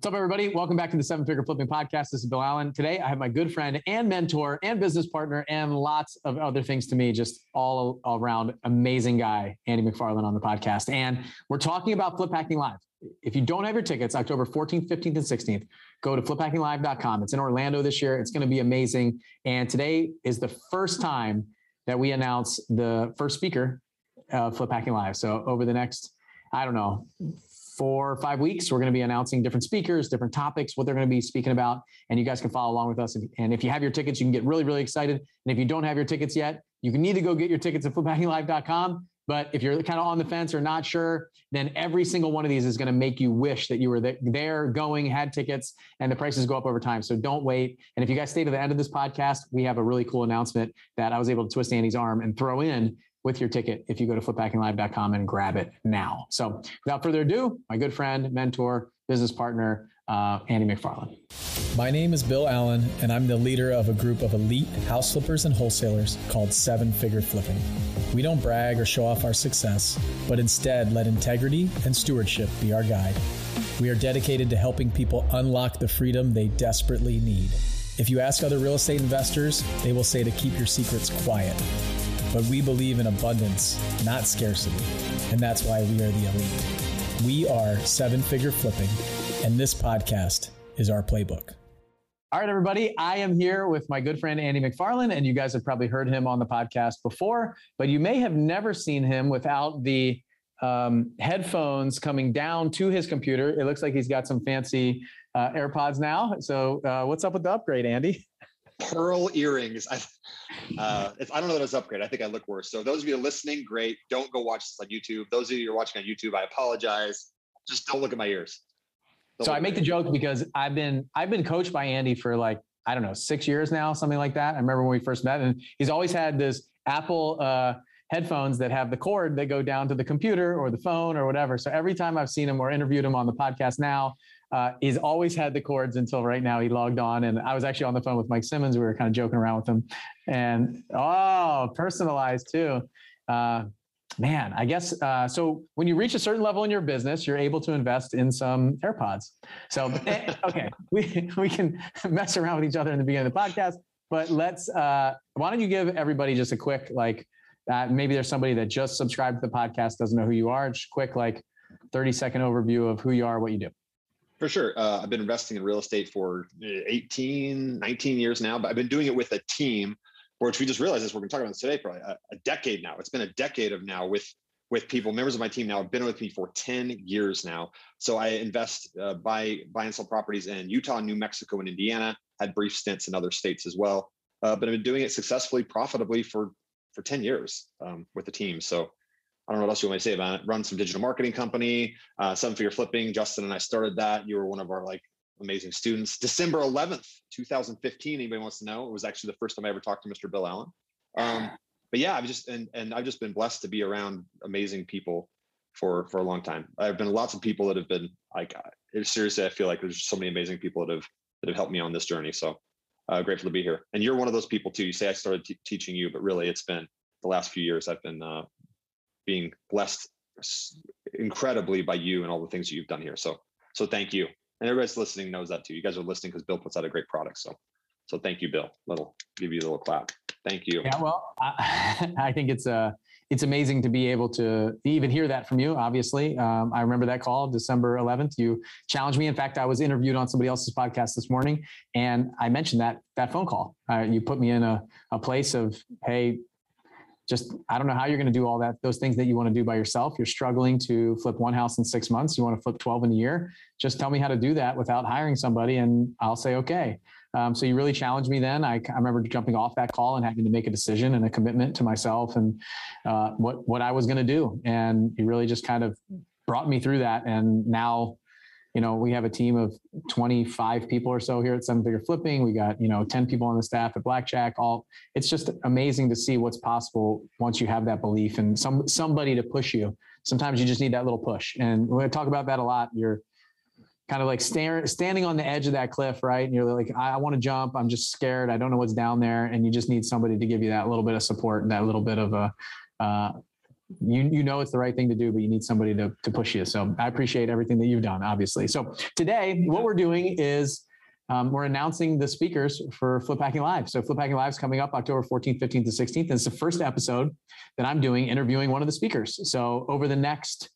What's up, everybody? Welcome back to the Seven Figure Flipping Podcast. This is Bill Allen. Today, I have my good friend and mentor and business partner and lots of other things to me, just all, around amazing guy, Andy McFarland on the podcast. And we're talking about Flip Hacking Live. If you don't have your tickets, October 14th, 15th, and 16th, go to fliphackinglive.com. It's in Orlando this year. It's going to be amazing. And today is the first time that we announce the first speaker of Flip Hacking Live. So over the next, I don't know, four or five weeks, we're going to be announcing different speakers, different topics, what they're going to be speaking about. And you guys can follow along with us. And if you have your tickets, you can get really, really excited. And if you don't have your tickets yet, you can need to go get your tickets at fliphackinglive.com. But if you're kind of on the fence or not sure, then every single one of these is going to make you wish that you were there, going, had tickets, and the prices go up over time. So don't wait. And if you guys stay to the end of this podcast, we have a really cool announcement that I was able to twist Andy's arm and throw in with your ticket if you go to fliphackinglive.com and grab it now. So without further ado, my good friend, mentor, business partner, uh, Andy McFarland. My name is Bill Allen, and I'm the leader of a group of elite house flippers and wholesalers called Seven Figure Flipping. We don't brag or show off our success, but instead let integrity and stewardship be our guide. We are dedicated to helping people unlock the freedom they desperately need. If you ask other real estate investors, they will say to keep your secrets quiet but we believe in abundance, not scarcity. And that's why we are the elite. We are seven figure flipping, and this podcast is our playbook. All right, everybody. I am here with my good friend Andy McFarland, and you guys have probably heard him on the podcast before, but you may have never seen him without the um, headphones coming down to his computer. It looks like he's got some fancy uh, AirPods now. So, uh, what's up with the upgrade, Andy? pearl earrings. I, uh, I don't know that it's upgrade. I think I look worse. So those of you listening, great. Don't go watch this on YouTube. Those of you who are watching on YouTube, I apologize. Just don't look at my ears. Don't so I make the joke because I've been I've been coached by Andy for like I don't know six years now, something like that. I remember when we first met, and he's always had this Apple uh, headphones that have the cord that go down to the computer or the phone or whatever. So every time I've seen him or interviewed him on the podcast now, uh, he's always had the cords until right now he logged on and i was actually on the phone with mike simmons. We were kind of joking around with him. And oh personalized too. Uh, man i guess uh, so when you reach a certain level in your business you're able to invest in some airpods. So eh, okay we, we can mess around with each other in the beginning of the podcast but let's uh, why don't you give everybody just a quick like uh, maybe there's somebody that just subscribed to the podcast doesn't know who you are just quick like 30 second overview of who you are what you do for sure. Uh, I've been investing in real estate for 18, 19 years now, but I've been doing it with a team, which we just realized this. We're going to talk about this today, probably a, a, decade now. It's been a decade of now with with people, members of my team now have been with me for 10 years now. So I invest, uh, buy, buy and sell properties in Utah, New Mexico, and Indiana, had brief stints in other states as well. Uh, but I've been doing it successfully, profitably for, for 10 years um, with the team. So I don't know what else you want me to say about it. Run some digital marketing company, uh, seven figure flipping. Justin and I started that. You were one of our like amazing students. December 11th, 2015. Anybody wants to know? It was actually the first time I ever talked to Mr. Bill Allen. Um, but yeah, I've just and and I've just been blessed to be around amazing people for for a long time. I've been lots of people that have been like seriously. I feel like there's so many amazing people that have that have helped me on this journey. So uh, grateful to be here. And you're one of those people too. You say I started t- teaching you, but really it's been the last few years I've been uh, being blessed incredibly by you and all the things that you've done here. So, so thank you. And everybody's listening knows that too. You guys are listening because Bill puts out a great product. So, so thank you, Bill. Little give you a little clap. Thank you. Yeah, well, I, I think it's uh, it's amazing to be able to even hear that from you. Obviously, um, I remember that call, December 11th. You challenged me. In fact, I was interviewed on somebody else's podcast this morning, and I mentioned that that phone call. Uh, you put me in a a place of, hey, just I don't know how you're going to do all that those things that you want to do by yourself. You're struggling to flip one house in 6 months, you want to flip 12 in a year. Just tell me how to do that without hiring somebody and I'll say okay. Um, so you really challenged me then. I, I, remember jumping off that call and having to make a decision and a commitment to myself and uh, what what I was going to do. And you really just kind of brought me through that. And now you know, we have a team of 25 people or so here at Seven Figure Flipping. We got, you know, 10 people on the staff at Blackjack. All it's just amazing to see what's possible once you have that belief and some somebody to push you. Sometimes you just need that little push. And we're going to talk about that a lot. You're kind of like staring, standing on the edge of that cliff, right? And you're like, I, I want to jump. I'm just scared. I don't know what's down there. And you just need somebody to give you that little bit of support and that little bit of a, uh, you you know it's the right thing to do, but you need somebody to to push you. So I appreciate everything that you've done, obviously. So today, what we're doing is um, we're announcing the speakers for Flip Hacking Live. So Flip Hacking Live is coming up October 14th, 15th, to 16th. And it's the first episode that I'm doing interviewing one of the speakers. So over the next,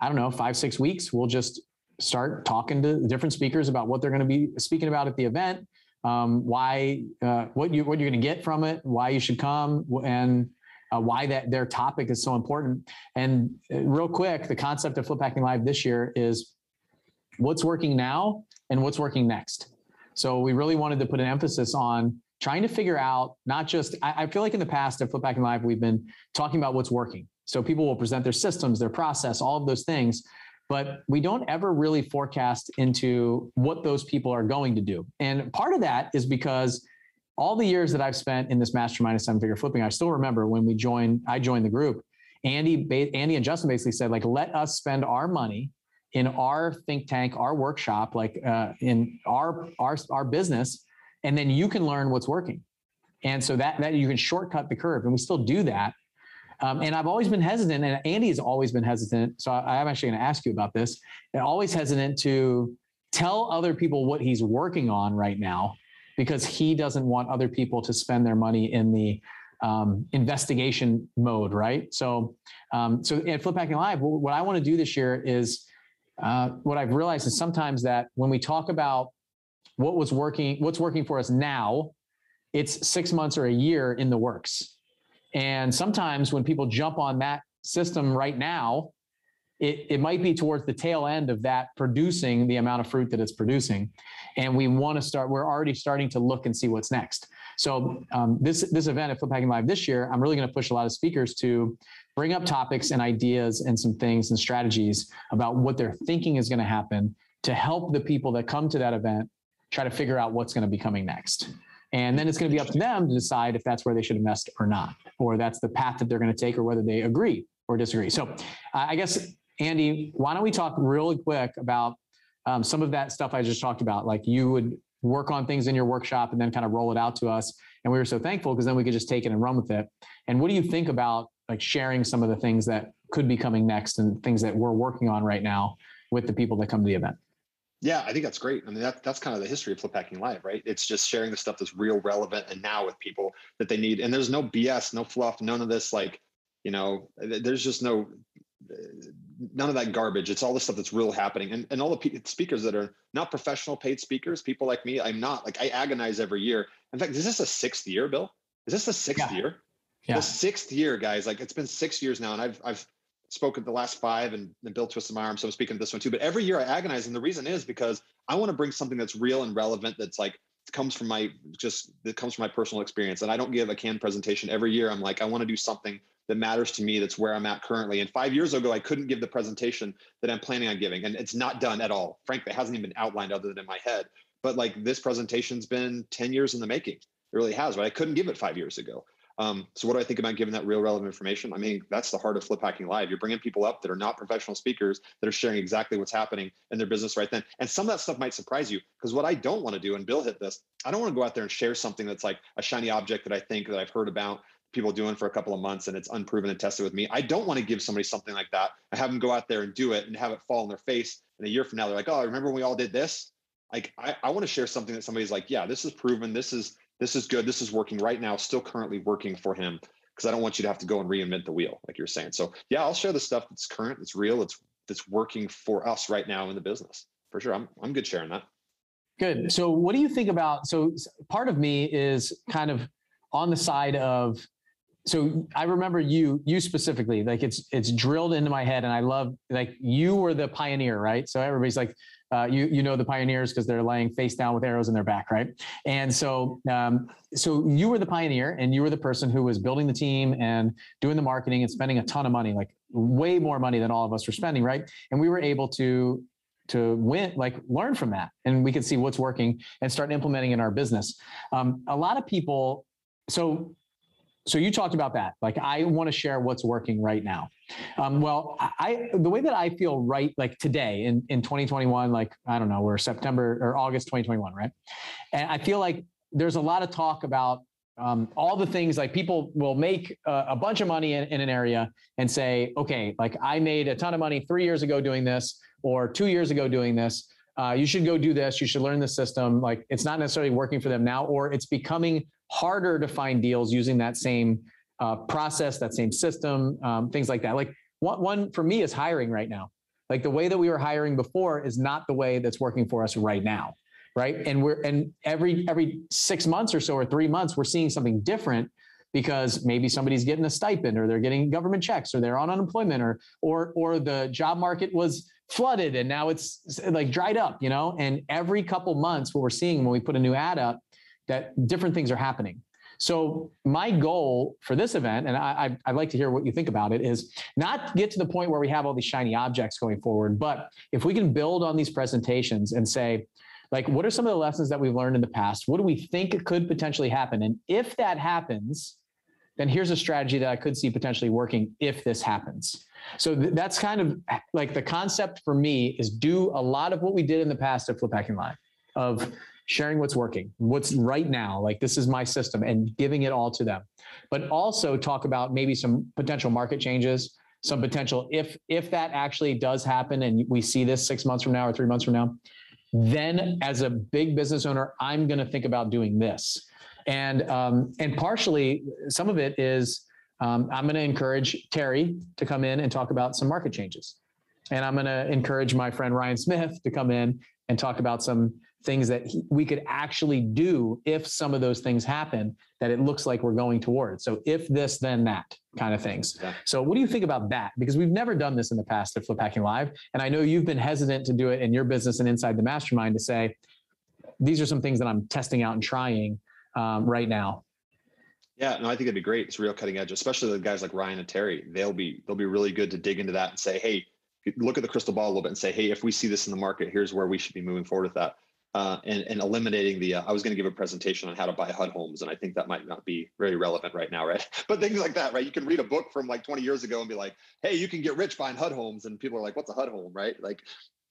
I don't know, five, six weeks, we'll just start talking to different speakers about what they're going to be speaking about at the event, um, why, uh, what you what you're going to get from it, why you should come, and uh, why that their topic is so important. And uh, real quick, the concept of Flip Hacking Live this year is what's working now and what's working next. So we really wanted to put an emphasis on trying to figure out not just, I, I feel like in the past at Flip Hacking Live, we've been talking about what's working. So people will present their systems, their process, all of those things, but we don't ever really forecast into what those people are going to do. And part of that is because all the years that I've spent in this mastermind of seven figure flipping, I still remember when we joined, I joined the group. Andy, Andy and Justin basically said, like, let us spend our money in our think tank, our workshop, like uh, in our our our business, and then you can learn what's working. And so that that you can shortcut the curve, and we still do that. Um, and I've always been hesitant, and Andy has always been hesitant. So I, I'm actually going to ask you about this. And always hesitant to tell other people what he's working on right now, because he doesn't want other people to spend their money in the um, investigation mode, right? So, um, so at Flip Hacking Live, what I want to do this year is uh, what I've realized is sometimes that when we talk about what was working, what's working for us now, it's six months or a year in the works. And sometimes when people jump on that system right now, it, it might be towards the tail end of that producing the amount of fruit that it's producing. And we want to start, we're already starting to look and see what's next. So um, this, this event at Flip Hacking Live this year, I'm really going to push a lot of speakers to bring up topics and ideas and some things and strategies about what they're thinking is going to happen to help the people that come to that event try to figure out what's going to be coming next. And then it's going to be up to them to decide if that's where they should invest or not, or that's the path that they're going to take, or whether they agree or disagree. So, I guess, Andy, why don't we talk really quick about um, some of that stuff I just talked about? Like you would work on things in your workshop and then kind of roll it out to us. And we were so thankful because then we could just take it and run with it. And what do you think about like sharing some of the things that could be coming next and things that we're working on right now with the people that come to the event. Yeah, I think that's great. I mean, that, that's kind of the history of Flip Hacking Live, right? It's just sharing the stuff that's real relevant and now with people that they need. And there's no BS, no fluff, none of this like, you know, there's just no, none of that garbage. It's all the stuff that's real happening. And, and all the speakers that are not professional paid speakers, people like me, I'm not like, I agonize every year. In fact, is this a sixth year, Bill? Is this the sixth yeah. year? yeah. the sixth year, guys. Like it's been six years now, and I've I've spoken the last five, and, and Bill twisted my arm, so I'm speaking to this one too. But every year I agonize, and the reason is because I want to bring something that's real and relevant. That's like comes from my just that comes from my personal experience, and I don't give a canned presentation every year. I'm like I want to do something that matters to me. That's where I'm at currently. And five years ago, I couldn't give the presentation that I'm planning on giving, and it's not done at all. Frankly, it hasn't even been outlined other than in my head. But like this presentation's been 10 years in the making. It really has, but I couldn't give it five years ago. Um, so what do I think about giving that real relevant information? I mean, that's the heart of Flip Hacking Live. You're bringing people up that are not professional speakers that are sharing exactly what's happening in their business right then. And some of that stuff might surprise you because what I don't want to do, and Bill hit this, I don't want to go out there and share something that's like a shiny object that I think that I've heard about people doing for a couple of months and it's unproven and tested with me. I don't want to give somebody something like that I have them go out there and do it and have it fall in their face. And a year from now, they're like, oh, I remember when we all did this? Like, I, I want to share something that somebody's like, yeah, this is proven. This is this is good. This is working right now, still currently working for him because I don't want you to have to go and reinvent the wheel, like you're saying. So yeah, I'll share the stuff that's current, that's real, that's that's working for us right now in the business. For sure. I'm I'm good sharing that. Good. So what do you think about so part of me is kind of on the side of so I remember you you specifically like it's it's drilled into my head and I love like you were the pioneer, right? So everybody's like uh, you you know the pioneers because they're laying face down with arrows in their back, right? And so um, so you were the pioneer, and you were the person who was building the team and doing the marketing and spending a ton of money, like way more money than all of us were spending, right? And we were able to to win like learn from that and we could see what's working and start implementing in our business um, a lot of people so so you talked about that. Like i want to share what's working right now. Um, well i the way that i feel right like today in, in 2021 like i don't know we're september or august 2021 right? And i feel like there's a lot of talk about um, all the things like people will make a, a bunch of money in, in, an area and say, okay, like I made a ton of money three years ago doing this or two years ago doing this. Uh, you should go do this. You should learn the system. Like it's not necessarily working for them now, or it's becoming harder to find deals using that same uh, process, that same system, um, things like that. Like one, one for me is hiring right now. Like the way that we were hiring before is not the way that's working for us right now right? And we're and every every six months or so or three months, we're seeing something different because maybe somebody's getting a stipend or they're getting government checks or they're on unemployment or or or the job market was flooded and now it's like dried up, you know? And every couple months what we're seeing when we put a new ad up that different things are happening. So my goal for this event, and I, would like to hear what you think about it, is not get to the point where we have all these shiny objects going forward, but if we can build on these presentations and say, like what are some of the lessons that we've learned in the past what do we think could potentially happen and if that happens then here's a strategy that i could see potentially working if this happens so th- that's kind of like the concept for me is do a lot of what we did in the past at flip hacking live of sharing what's working what's right now like this is my system and giving it all to them but also talk about maybe some potential market changes some potential if if that actually does happen and we see this six months from now or three months from now then as a big business owner, I'm going to think about doing this. And um, and partially, some of it is um, I'm going to encourage Terry to come in and talk about some market changes, and I'm going to encourage my friend Ryan Smith to come in and talk about some things that he, we could actually do if some of those things happen that it looks like we're going towards. So if this, then that kind of things. Yeah. So what do you think about that? Because we've never done this in the past at Flip Hacking Live. And I know you've been hesitant to do it in your business and inside the mastermind to say, these are some things that I'm testing out and trying um, right now. Yeah, no, I think it'd be great. It's real cutting edge, especially the guys like Ryan and Terry. They'll be they'll be really good to dig into that and say, hey, look at the crystal ball a little bit and say, hey, if we see this in the market, here's where we should be moving forward with that uh, and, and eliminating the, uh, I was going to give a presentation on how to buy HUD homes, and I think that might not be very relevant right now, right? But things like that, right? You can read a book from like 20 years ago and be like, hey, you can get rich buying HUD homes. And people are like, what's a HUD home, right? Like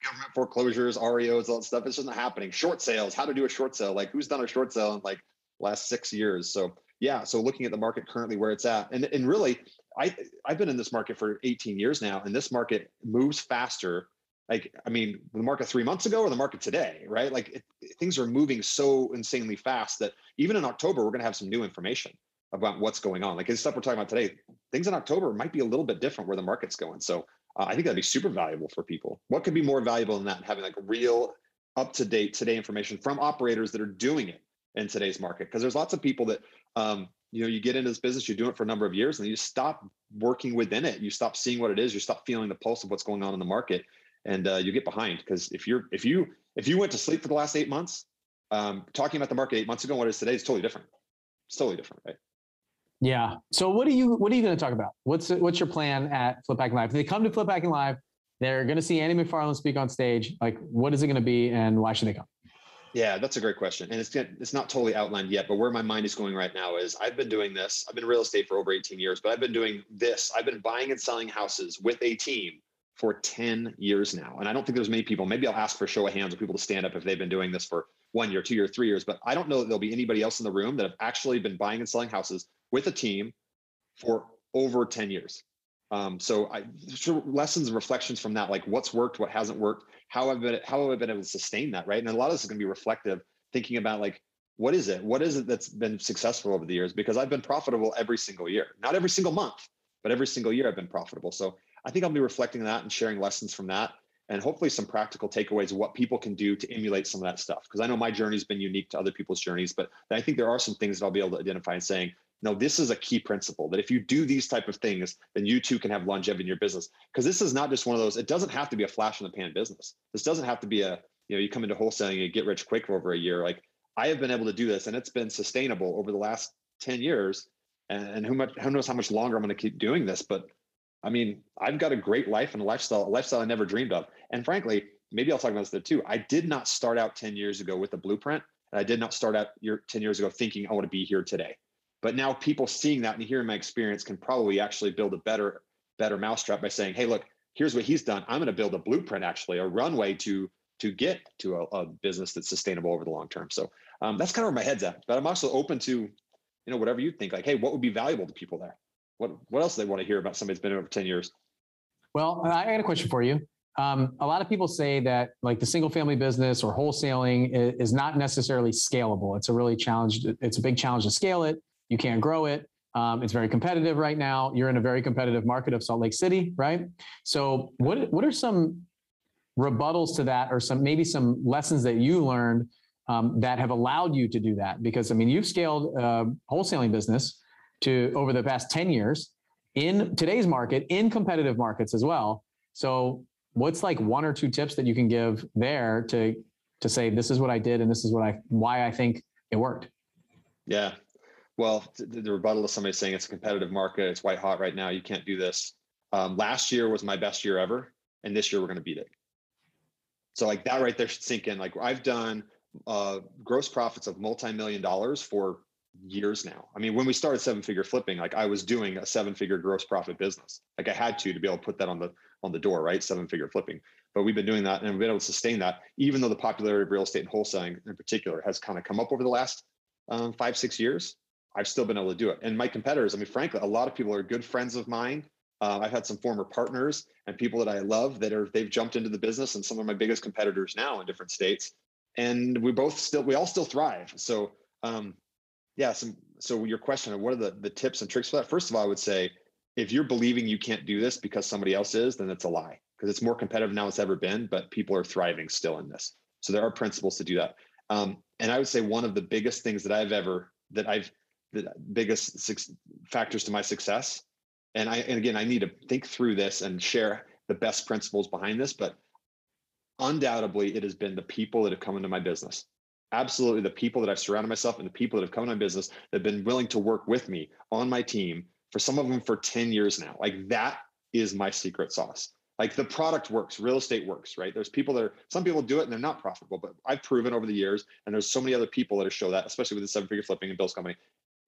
government foreclosures, REOs, all that stuff. It's just not happening. Short sales, how to do a short sale. Like who's done a short sale in like last six years? So yeah, so looking at the market currently where it's at, and, and really, I, I've been in this market for 18 years now, and this market moves faster like i mean the market three months ago or the market today right? Like it, things are moving so insanely fast that even in october we're going to have some new information about what's going on. Like the stuff we're talking about today things in october might be a little bit different where the market's going. So uh, i think that'd be super valuable for people. What could be more valuable than that having like real up to date today information from operators that are doing it in today's market? Because there's lots of people that um, you know you get into this business you do it for a number of years and you stop working within it you stop seeing what it is you stop feeling the pulse of what's going on in the market and uh, you get behind because if you're if you if you went to sleep for the last eight months, um, talking about the market eight months ago, what it is today is totally different. It's totally different, right? Yeah. So what are you what are you going to talk about? What's what's your plan at Flip Hacking Live? If they come to Flip Hacking Live, they're going to see Andy McFarland speak on stage. Like, what is it going to be, and why should they come? Yeah, that's a great question, and it's it's not totally outlined yet. But where my mind is going right now is I've been doing this. I've been real estate for over 18 years, but I've been doing this. I've been buying and selling houses with a team for 10 years now. And I don't think there's many people, maybe I'll ask for a show of hands of people to stand up if they've been doing this for one year, two years, three years, but I don't know that there'll be anybody else in the room that have actually been buying and selling houses with a team for over 10 years. Um, so I sure, lessons and reflections from that, like what's worked, what hasn't worked, how I've been how have I been able to sustain that, right? And a lot of this is going to be reflective, thinking about like what is it? What is it that's been successful over the years? Because I've been profitable every single year, not every single month, but every single year I've been profitable. So I think I'll be reflecting that and sharing lessons from that and hopefully some practical takeaways of what people can do to emulate some of that stuff. Because I know my journey's been unique to other people's journeys, but I think there are some things that I'll be able to identify and saying, no, this is a key principle that if you do these type of things, then you too can have longevity in your business. Because this is not just one of those, it doesn't have to be a flash in the pan business. This doesn't have to be a, you know, you come into wholesaling and you get rich quick for over a year. Like I have been able to do this and it's been sustainable over the last 10 years. And, and who much who knows how much longer I'm going to keep doing this, but I mean, I've got a great life and a lifestyle, a lifestyle I never dreamed of. And frankly, maybe I'll talk about this too. I did not start out 10 years ago with a blueprint. And I did not start out year, 10 years ago thinking I want to be here today. But now people seeing that and hearing my experience can probably actually build a better, better mousetrap by saying, hey, look, here's what he's done. I'm going to build a blueprint, actually, a runway to to get to a, a business that's sustainable over the long term. So um, that's kind of where my head's at. But I'm also open to you know, whatever you think, like, hey, what would be valuable to people there? What what else do they want to hear about somebody that's been over 10 years? Well, I got a question for you. Um, a lot of people say that like the single family business or wholesaling is, is not necessarily scalable. It's a really challenge. It's a big challenge to scale it. You can't grow it. Um, it's very competitive right now. You're in a very competitive market of Salt Lake City, right? So, what what are some rebuttals to that, or some maybe some lessons that you learned um, that have allowed you to do that? Because I mean, you've scaled wholesaling business to over the past ten years in today's market, in competitive markets as well. So, what's like one or two tips that you can give there to to say this is what I did and this is what I why I think it worked? Yeah, well, the, the rebuttal of somebody saying it's a competitive market, it's white hot right now, you can't do this. Um, last year was my best year ever, and this year we're going to beat it. So like that right there should sink in. Like I've done uh, gross profits of multi-million dollars for years now. I mean, when we started seven figure flipping, like I was doing a seven figure gross profit business. Like I had to to be able to put that on the on the door, right? Seven figure flipping. But we've been doing that and we've been able to sustain that, even though the popularity of real estate and wholesaling in particular has kind of come up over the last um, five, six years. I've still been able to do it. And my competitors, I mean, frankly, a lot of people are good friends of mine. Uh, I've had some former partners and people that I love that are they've jumped into the business, and some of my biggest competitors now in different states. And we both still we all still thrive. So um, yeah, some so your question of what are the the tips and tricks for that? First of all, I would say if you're believing you can't do this because somebody else is, then it's a lie because it's more competitive now it's ever been, but people are thriving still in this. So there are principles to do that. Um, and I would say one of the biggest things that I've ever that I've the biggest factors to my success. And I, and again, I need to think through this and share the best principles behind this, but undoubtedly it has been the people that have come into my business. Absolutely. The people that I've surrounded myself and the people that have come into my business that have been willing to work with me on my team for some of them for 10 years now. Like that is my secret sauce. Like the product works, real estate works, right? There's people that are, some people do it and they're not profitable, but I've proven over the years, and there's so many other people that show that, especially with the seven figure flipping and Bill's company,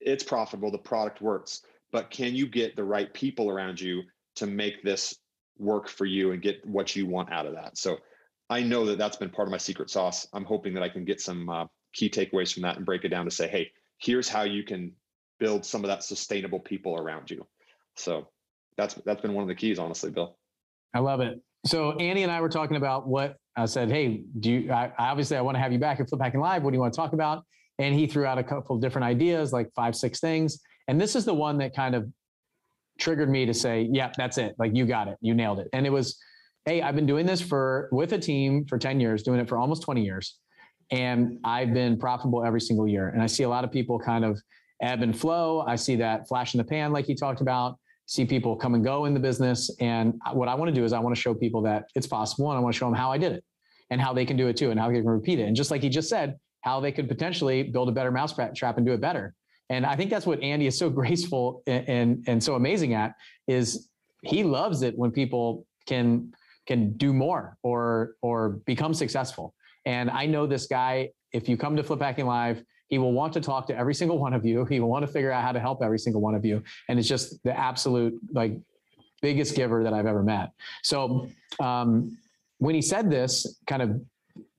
it's profitable, the product works, but can you get the right people around you to make this work for you and get what you want out of that? So I know that that's been part of my secret sauce. I'm hoping that I can get some uh, key takeaways from that and break it down to say, hey, here's how you can build some of that sustainable people around you. So that's that's been one of the keys, honestly, Bill. I love it. So Andy and I were talking about what I said. Hey, do you? I, obviously I want to have you back at Flip Hacking Live. What do you want to talk about? And he threw out a couple of different ideas, like five, six things. And this is the one that kind of triggered me to say, yeah, that's it. Like you got it. You nailed it. And it was, hey, I've been doing this for with a team for 10 years, doing it for almost 20 years. And I've been profitable every single year. And I see a lot of people kind of ebb and flow. I see that flash in the pan, like you talked about. See people come and go in the business. And what I want to do is I want to show people that it's possible and I want to show them how I did it and how they can do it too and how they can repeat it. And just like he just said, how they could potentially build a better mousetrap and do it better. And I think that's what Andy is so graceful and, and, and so amazing at is he loves it when people can can do more or or become successful. And I know this guy, if you come to Flip Hacking Live, he will want to talk to every single one of you. He will want to figure out how to help every single one of you. And it's just the absolute like biggest giver that I've ever met. So um, when he said this, kind of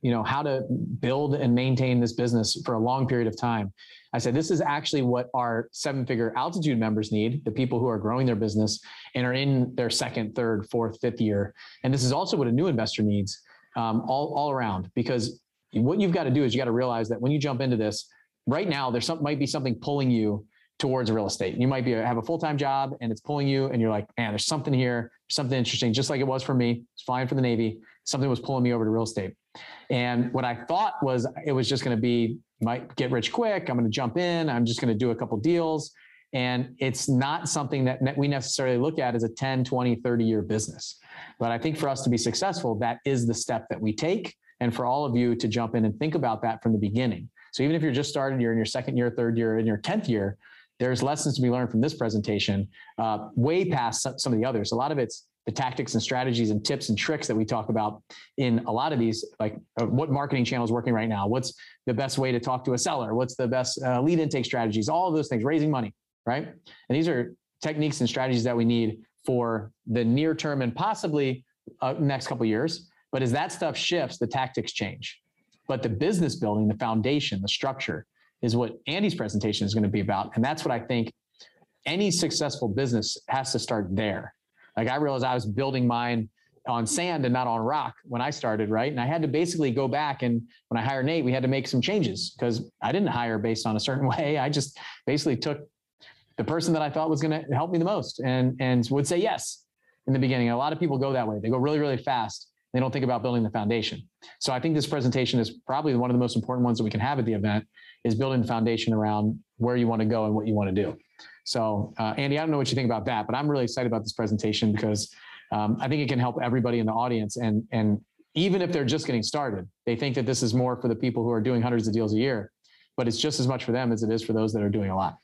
you know how to build and maintain this business for a long period of time. I said this is actually what our seven figure altitude members need the people who are growing their business and are in their second third fourth fifth year. And this is also what a new investor needs um, all, all around. Because what you've got to do is you got to realize that when you jump into this right now there's some might be something pulling you towards real estate. You might be have a full-time job and it's pulling you and you're like man there's something here something interesting just like it was for me. It's flying for the navy. Something was pulling me over to real estate and what I thought was it was just going to be might get rich quick. I'm going to jump in. I'm just going to do a couple deals. And it's not something that we necessarily look at as a 10, 20, 30 year business. But I think for us to be successful, that is the step that we take. And for all of you to jump in and think about that from the beginning. So even if you're just started, you're in your second year, third year, in your 10th year, there's lessons to be learned from this presentation, uh, way past some of the others. A lot of it's the tactics and strategies and tips and tricks that we talk about in a lot of these, like uh, what marketing channel is working right now? What's the best way to talk to a seller? What's the best uh, lead intake strategies? All of those things, raising money, right? And these are techniques and strategies that we need for the near term and possibly uh, next couple years. But as that stuff shifts, the tactics change. But the business building, the foundation, the structure is what Andy's presentation is going to be about. And that's what I think any successful business has to start there. Like I realized I was building mine on sand and not on rock when I started, right? And I had to basically go back and when I hired Nate, we had to make some changes because I didn't hire based on a certain way. I just basically took the person that I thought was going to help me the most and and would say yes in the beginning. A lot of people go that way. They go really really fast. They don't think about building the foundation. So I think this presentation is probably one of the most important ones that we can have at the event is building the foundation around where you want to go and what you want to do. So uh, Andy, I don't know what you think about that, but I'm really excited about this presentation because um, I think it can help everybody in the audience. And, and even if they're just getting started, they think that this is more for the people who are doing hundreds of deals a year, but it's just as much for them as it is for those that are doing a lot.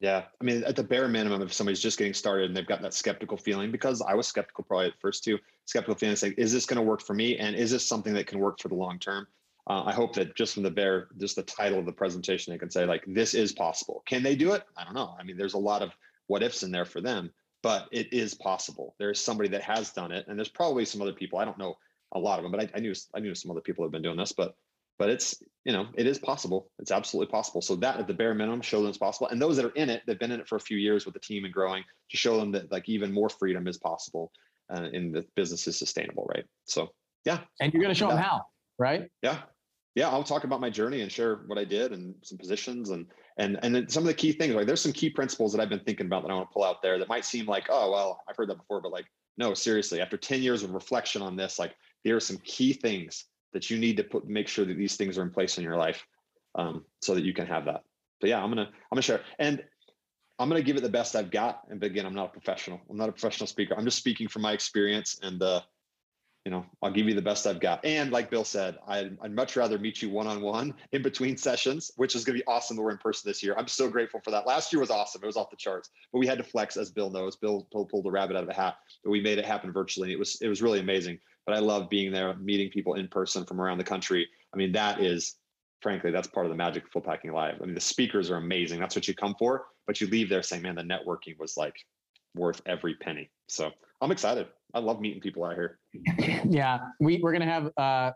Yeah. I mean, at the bare minimum, if somebody's just getting started and they've got that skeptical feeling, because I was skeptical probably at first too, skeptical feeling, like, is this going to work for me? And is this something that can work for the long term? Uh, I hope that just from the bare, just the title of the presentation, they can say like, this is possible. Can they do it? I don't know. I mean, there's a lot of what ifs in there for them, but it is possible. There's somebody that has done it, and there's probably some other people. I don't know a lot of them, but I, I knew I knew some other people have been doing this, but but it's you know it is possible it's absolutely possible so that at the bare minimum show them it's possible and those that are in it they've been in it for a few years with the team and growing to show them that like even more freedom is possible uh, and the business is sustainable right so yeah and you're going to show them how right yeah yeah i'll talk about my journey and share what i did and some positions and and and then some of the key things like there's some key principles that i've been thinking about that i want to pull out there that might seem like oh well i've heard that before but like no seriously after 10 years of reflection on this like there are some key things that you need to put make sure that these things are in place in your life um, so that you can have that. But yeah i'm gonna i'm gonna share and i'm gonna give it the best i've got and again i'm not a professional. I'm not a professional speaker. I'm just speaking from my experience and uh, you know, I'll give you the best I've got. And like Bill said, I'd, I'd much rather meet you one on one in between sessions, which is going to be awesome that we're in person this year. I'm so grateful for that. Last year was awesome; it was off the charts, but we had to flex, as Bill knows. Bill pulled, the rabbit out of the hat, but we made it happen virtually. It was it was really amazing. But I love being there, meeting people in person from around the country. I mean, that is, frankly, that's part of the magic of Flip Hacking Live. I mean, the speakers are amazing. That's what you come for, but you leave there saying, "Man, the networking was like worth every penny." So I'm excited. I love meeting people out here. yeah, we we're gonna have. Uh,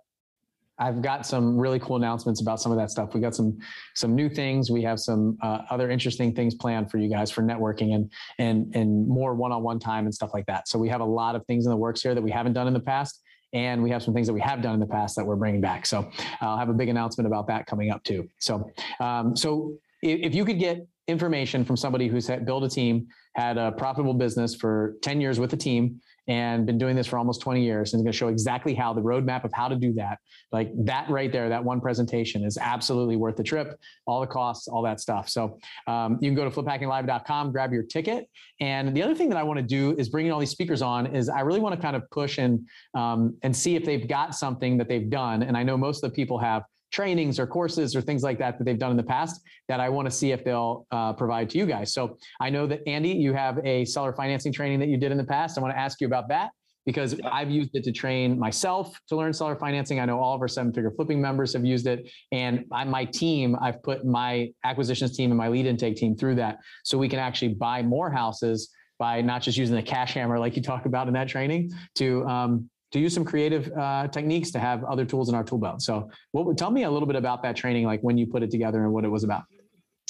I've got some really cool announcements about some of that stuff. We got some some new things. We have some uh, other interesting things planned for you guys for networking and and and more one-on-one time and stuff like that. So we have a lot of things in the works here that we haven't done in the past, and we have some things that we have done in the past that we're bringing back. So I'll have a big announcement about that coming up too. So um, so if you could get information from somebody who's had, built a team, had a profitable business for 10 years with a team, and been doing this for almost 20 years and is going to show exactly how the roadmap of how to do that. Like that right there, that one presentation is absolutely worth the trip, all the costs, all that stuff. So um, you can go to fliphackinglive.com, grab your ticket. And the other thing that I want to do is bringing all these speakers on is I really want to kind of push and um, and see if they've got something that they've done. And I know most of the people have trainings or courses or things like that that they've done in the past that I want to see if they'll uh, provide to you guys. So I know that Andy, you have a seller financing training that you did in the past. I want to ask you about that because yeah. I've used it to train myself to learn seller financing. I know all of our seven figure flipping members have used it. And I, my team, I've put my acquisitions team and my lead intake team through that so we can actually buy more houses by not just using the cash hammer like you talk about in that training to um, to use some creative uh, techniques to have other tools in our tool belt. So, what tell me a little bit about that training, like when you put it together and what it was about.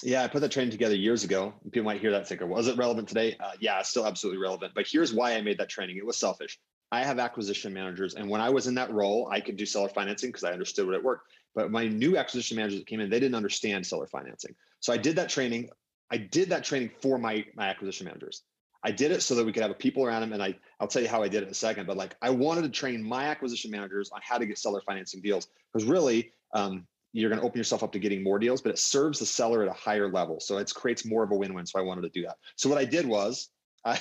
Yeah, I put that training together years ago. People might hear that think, was it relevant today? Uh, yeah, still absolutely relevant. But here's why I made that training. It was selfish. I have acquisition managers, and when I was in that role, I could do seller financing because I understood what it worked. But my new acquisition managers that came in, they didn't understand seller financing. So I did that training. I did that training for my my acquisition managers. I did it so that we could have a people around them. And I, I'll tell you how I did it in a second. But like, I wanted to train my acquisition managers on how to get seller financing deals because really, um, you're going to open yourself up to getting more deals, but it serves the seller at a higher level. So it creates more of a win-win. So I wanted to do that. So what I did was, I,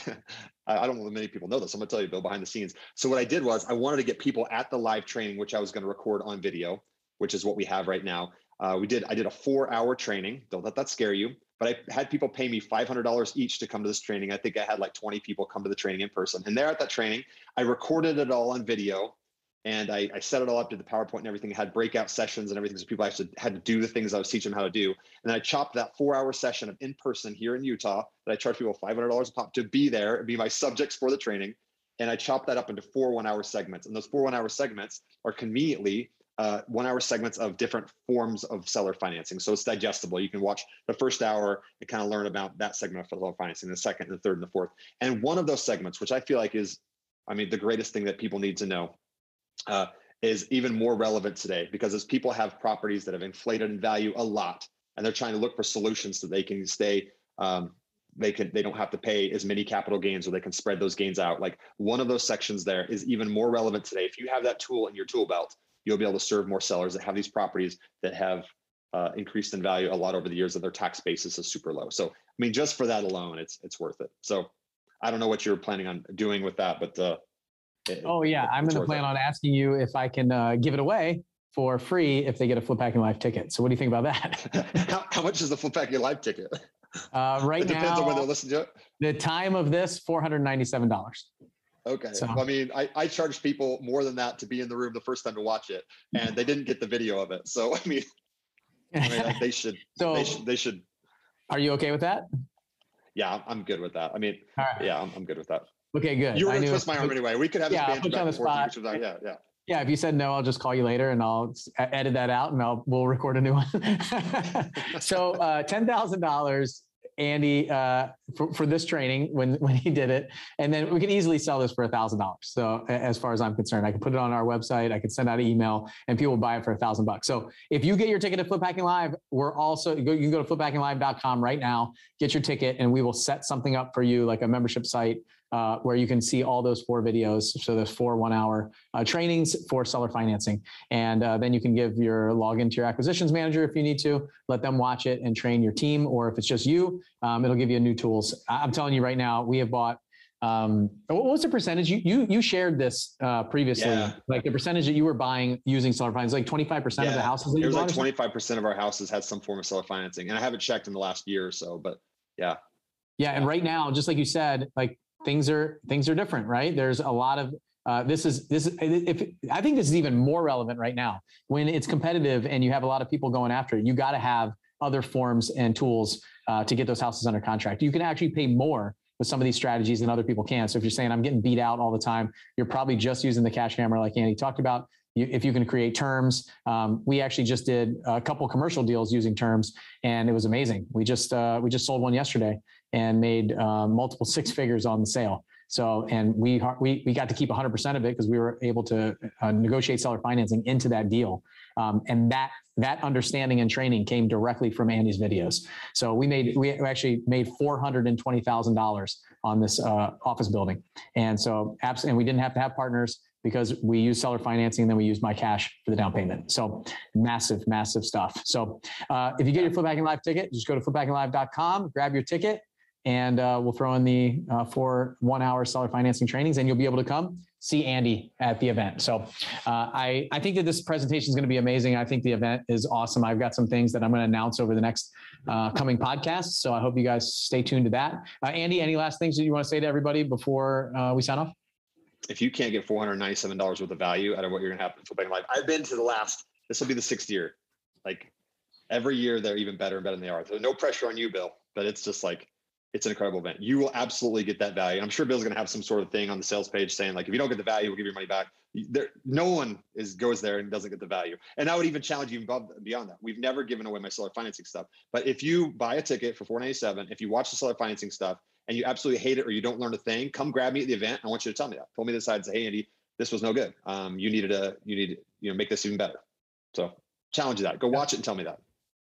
I don't know many people know this. I'm going to tell you, Bill, behind the scenes. So what I did was I wanted to get people at the live training, which I was going to record on video, which is what we have right now. Uh, we did. I did a four-hour training. Don't let that scare you but I had people pay me $500 each to come to this training. I think I had like 20 people come to the training in person. And there at that training, I recorded it all on video and I, I set it all up, did the PowerPoint and everything, I had breakout sessions and everything. So people actually had to do the things I was teaching them how to do. And I chopped that four hour session of in person here in Utah that I charged people $500 a pop to be there and be my subjects for the training. And I chopped that up into four one hour segments. And those four one hour segments are conveniently uh, one hour segments of different forms of seller financing. So it's digestible. You can watch the first hour and kind of learn about that segment of seller financing, the second, the third, and the fourth. And one of those segments, which I feel like is, I mean, the greatest thing that people need to know, uh, is even more relevant today because as people have properties that have inflated in value a lot, and they're trying to look for solutions so they can stay um, they can they don't have to pay as many capital gains or they can spread those gains out like one of those sections there is even more relevant today if you have that tool in your tool belt you'll be able to serve more sellers that have these properties that have uh, increased in value a lot over the years that their tax basis is super low. So, I mean, just for that alone, it's it's worth it. So, I don't know what you're planning on doing with that, but uh, it, oh yeah, I'm going to plan it. on asking you if I can uh, give it away for free if they get a Flip Hacking Live ticket. So, what do you think about that? how, how, much is the Flip Hacking Live ticket? Uh, right it depends now, on when they're listening to it. The time of this, four hundred ninety-seven dollars. Okay. So, well, I mean, I, I charged people more than that to be in the room the first time to watch it, and they didn't get the video of it. So, I mean, I mean they should. so, they should. They should. Are you okay with that? Yeah, I'm good with that. I mean, right. yeah, I'm, I'm good with that. Okay, good. You were to twist my arm anyway. We could have yeah, this on the spot. yeah, yeah. Yeah, if you said no, I'll just call you later and I'll edit that out and I'll we'll record a new one. so uh, ten thousand dollars Andy uh, for, for this training when when he did it, and then we can easily sell this for a thousand dollars. So as far as I'm concerned, I can put it on our website. I can send out an email, and people buy it for a thousand bucks. So if you get your ticket to Flip Hacking Live, we're also you can go to fliphackinglive.com right now, get your ticket, and we will set something up for you like a membership site uh, where you can see all those four videos. So there's four one-hour uh, trainings for seller financing, and uh, then you can give your login to your acquisitions manager if you need to. Let them watch it and train your team, or if it's just you, um, it'll give you new tools. I'm telling you right now, we have bought. Um, what was the percentage you you you shared this uh, previously? Yeah. Like the percentage that you were buying using seller financing, like 25 percent of the houses. it was like 25 percent of our houses had some form of seller financing, and I haven't checked in the last year or so, but yeah. Yeah, and right now, just like you said, like things are things are different, right? There's a lot of uh, this is this is if I think this is even more relevant right now when it's competitive and you have a lot of people going after it. You got to have other forms and tools uh, to get those houses under contract. You can actually pay more with some of these strategies than other people can. So if you're saying I'm getting beat out all the time, you're probably just using the cash hammer like Andy talked about. You, if you can create terms, um, we actually just did a couple commercial deals using terms, and it was amazing. We just uh, we just sold one yesterday, and made uh, multiple six figures on the sale. So, and we we we got to keep 100% of it because we were able to uh, negotiate seller financing into that deal, um, and that that understanding and training came directly from Andy's videos. So we made we actually made four hundred and twenty thousand dollars on this uh, office building, and so abs- and we didn't have to have partners because we use seller financing and then we use my cash for the down payment. So massive, massive stuff. So uh, if you get your Flip Hacking Live ticket, just go to fliphackinglive.com, grab your ticket, and uh, we'll throw in the uh, four one hour seller financing trainings and you'll be able to come see Andy at the event. So uh, I, I think that this presentation is going to be amazing. I think the event is awesome. I've got some things that I'm going to announce over the next uh, coming podcast So I hope you guys stay tuned to that. Uh, Andy, any last things that you want to say to everybody before uh, we sign off? If you can't get $497 worth of value out of what you're going to have flipping life, I've been to the last, this will be the sixth year. Like every year, they're even better and better than they are. So no pressure on you, Bill, but it's just like, it's an incredible event. You will absolutely get that value. I'm sure Bill's going to have some sort of thing on the sales page saying like, if you don't get the value, we'll give your money back. There, no one is goes there and doesn't get the value. And I would even challenge you above beyond that. We've never given away my seller financing stuff, but if you buy a ticket for 497, if you watch the seller financing stuff and you absolutely hate it or you don't learn a thing, come grab me at the event. I want you to tell me that. Pull me to the side and say, hey Andy, this was no good. Um, you needed to, you need, you know, make this even better. So challenge you that. Go watch it and tell me that.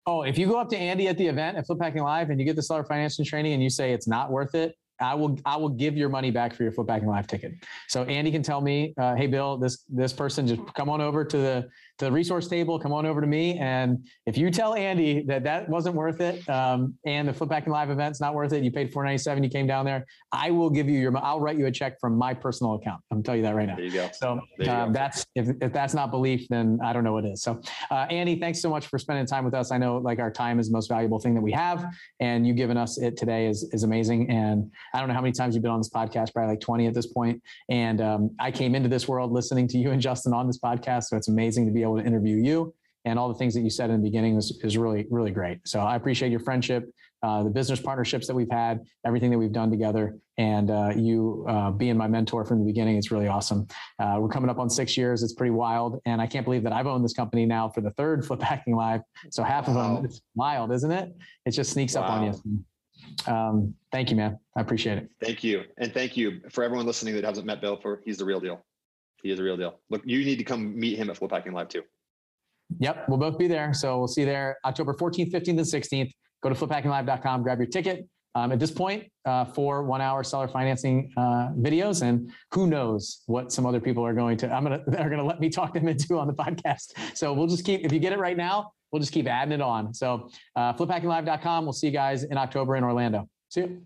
Oh, if you go up to Andy at the event at Flip Hacking Live and you get the seller financing training and you say it's not worth it, I will I will give your money back for your Flip Hacking Live ticket. So Andy can tell me, uh, hey Bill, this this person just come on over to the the resource table, come on over to me, and if you tell Andy that that wasn't worth it, um, and the Flip Hacking Live event's not worth it, you paid four ninety seven, you came down there, I will give you your I'll write you a check from my personal account. I'm tell you that right now. There you go. So um, that's if if that's not belief, then I don't know what is. So uh, Andy, thanks so much for spending time with us. I know like our time is the most valuable thing that we have, and you giving us it today is is amazing. And I don't know how many times you've been on this podcast, probably like 20 at this point. And um, I came into this world listening to you and Justin on this podcast. So it's amazing to be able to interview you and all the things that you said in the beginning is, is really, really great. So I appreciate your friendship, uh, the business partnerships that we've had, everything that we've done together, and uh, you uh, being my mentor from the beginning. It's really awesome. Uh, we're coming up on six years. It's pretty wild. And I can't believe that I've owned this company now for the third Flip Hacking Live. So half wow. of them, it's wild, isn't it? It just sneaks wow. up on you. Um, thank you, man. I appreciate it. Thank you. And thank you for everyone listening that hasn't met Bill for he's the real deal. He is a real deal. Look, you need to come meet him at Flip Hacking Live too. Yep, we'll both be there. So we'll see you there October 14th, 15th, and 16th. Go to fliphackinglive.com, grab your ticket. Um, at this point, uh, for one hour seller financing uh, videos, and who knows what some other people are going to, I'm gonna, they're gonna let me talk them into on the podcast. So we'll just keep, if you get it right now, we'll just keep adding it on. So uh, fliphackinglive.com. We'll see you guys in October in Orlando. See you.